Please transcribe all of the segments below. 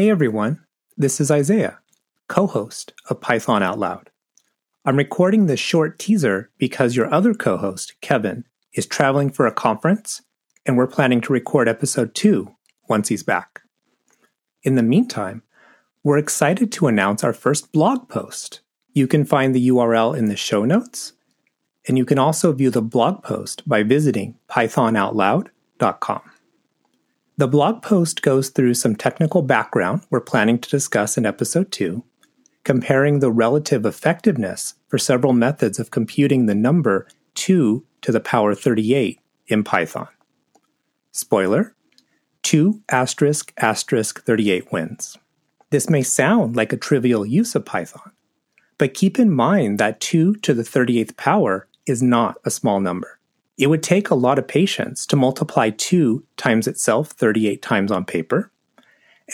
Hey everyone, this is Isaiah, co host of Python Out Loud. I'm recording this short teaser because your other co host, Kevin, is traveling for a conference, and we're planning to record episode two once he's back. In the meantime, we're excited to announce our first blog post. You can find the URL in the show notes, and you can also view the blog post by visiting pythonoutloud.com. The blog post goes through some technical background we're planning to discuss in episode 2, comparing the relative effectiveness for several methods of computing the number 2 to the power 38 in Python. Spoiler 2 asterisk asterisk 38 wins. This may sound like a trivial use of Python, but keep in mind that 2 to the 38th power is not a small number. It would take a lot of patience to multiply 2 times itself 38 times on paper,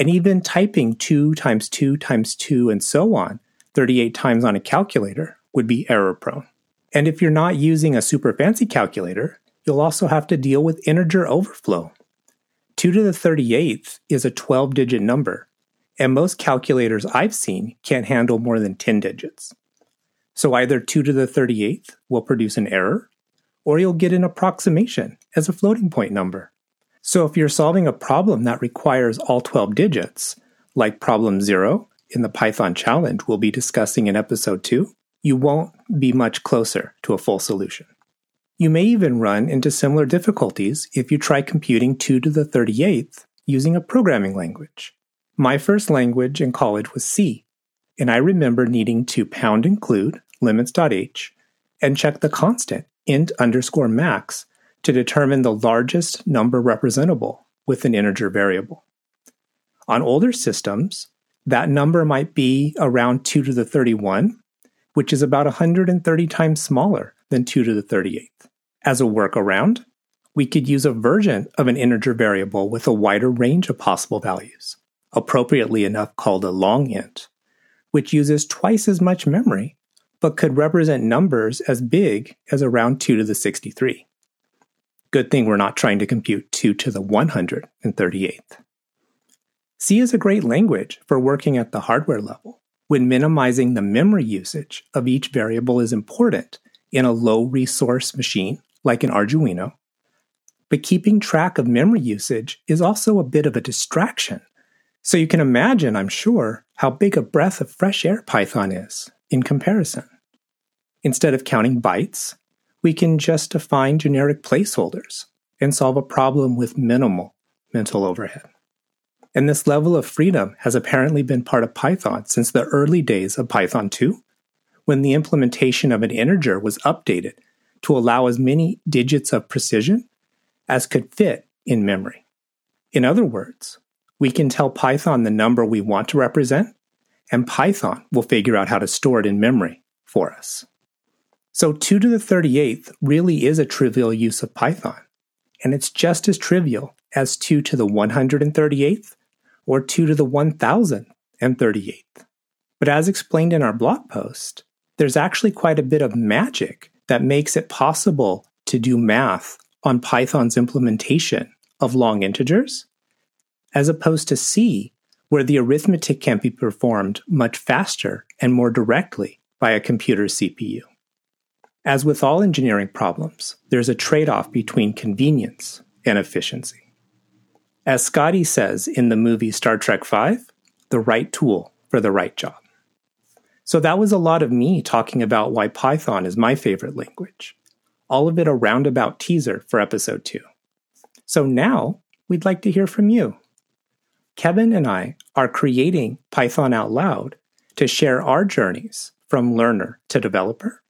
and even typing 2 times 2 times 2 and so on 38 times on a calculator would be error prone. And if you're not using a super fancy calculator, you'll also have to deal with integer overflow. 2 to the 38th is a 12 digit number, and most calculators I've seen can't handle more than 10 digits. So either 2 to the 38th will produce an error, or you'll get an approximation as a floating point number. So if you're solving a problem that requires all 12 digits, like problem 0 in the Python challenge we'll be discussing in episode 2, you won't be much closer to a full solution. You may even run into similar difficulties if you try computing 2 to the 38th using a programming language. My first language in college was C, and I remember needing to pound include limits.h and check the constant int underscore max to determine the largest number representable with an integer variable. On older systems, that number might be around 2 to the 31, which is about 130 times smaller than 2 to the 38th. As a workaround, we could use a version of an integer variable with a wider range of possible values, appropriately enough called a long int, which uses twice as much memory but could represent numbers as big as around 2 to the 63. Good thing we're not trying to compute 2 to the 138th. C is a great language for working at the hardware level when minimizing the memory usage of each variable is important in a low resource machine like an Arduino. But keeping track of memory usage is also a bit of a distraction. So you can imagine, I'm sure, how big a breath of fresh air Python is in comparison. Instead of counting bytes, we can just define generic placeholders and solve a problem with minimal mental overhead. And this level of freedom has apparently been part of Python since the early days of Python 2, when the implementation of an integer was updated to allow as many digits of precision as could fit in memory. In other words, we can tell Python the number we want to represent and Python will figure out how to store it in memory for us. So 2 to the 38th really is a trivial use of Python, and it's just as trivial as 2 to the 138th or 2 to the 1038th. But as explained in our blog post, there's actually quite a bit of magic that makes it possible to do math on Python's implementation of long integers, as opposed to C, where the arithmetic can be performed much faster and more directly by a computer CPU. As with all engineering problems, there's a trade off between convenience and efficiency. As Scotty says in the movie Star Trek V, the right tool for the right job. So that was a lot of me talking about why Python is my favorite language. All of it a roundabout teaser for episode two. So now we'd like to hear from you. Kevin and I are creating Python Out Loud to share our journeys from learner to developer.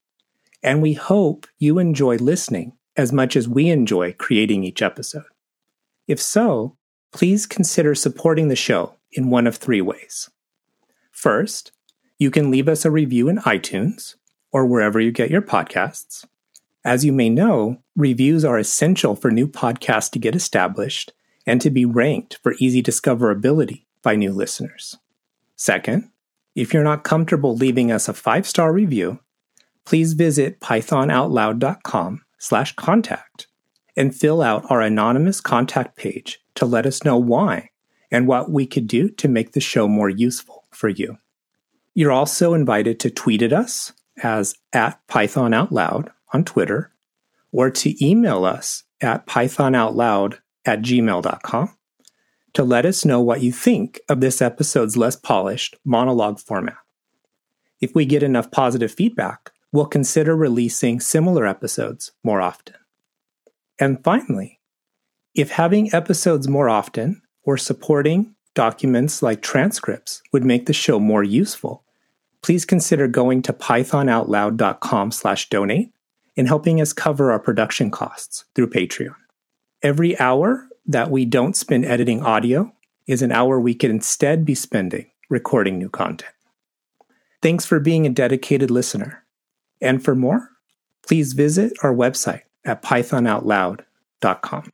And we hope you enjoy listening as much as we enjoy creating each episode. If so, please consider supporting the show in one of three ways. First, you can leave us a review in iTunes or wherever you get your podcasts. As you may know, reviews are essential for new podcasts to get established and to be ranked for easy discoverability by new listeners. Second, if you're not comfortable leaving us a five-star review, please visit pythonoutloud.com slash contact and fill out our anonymous contact page to let us know why and what we could do to make the show more useful for you. You're also invited to tweet at us as at Python Out Loud on Twitter or to email us at pythonoutloud at gmail.com to let us know what you think of this episode's less polished monologue format. If we get enough positive feedback, we'll consider releasing similar episodes more often. And finally, if having episodes more often or supporting documents like transcripts would make the show more useful, please consider going to pythonoutloud.com slash donate and helping us cover our production costs through Patreon. Every hour that we don't spend editing audio is an hour we could instead be spending recording new content. Thanks for being a dedicated listener. And for more, please visit our website at pythonoutloud.com.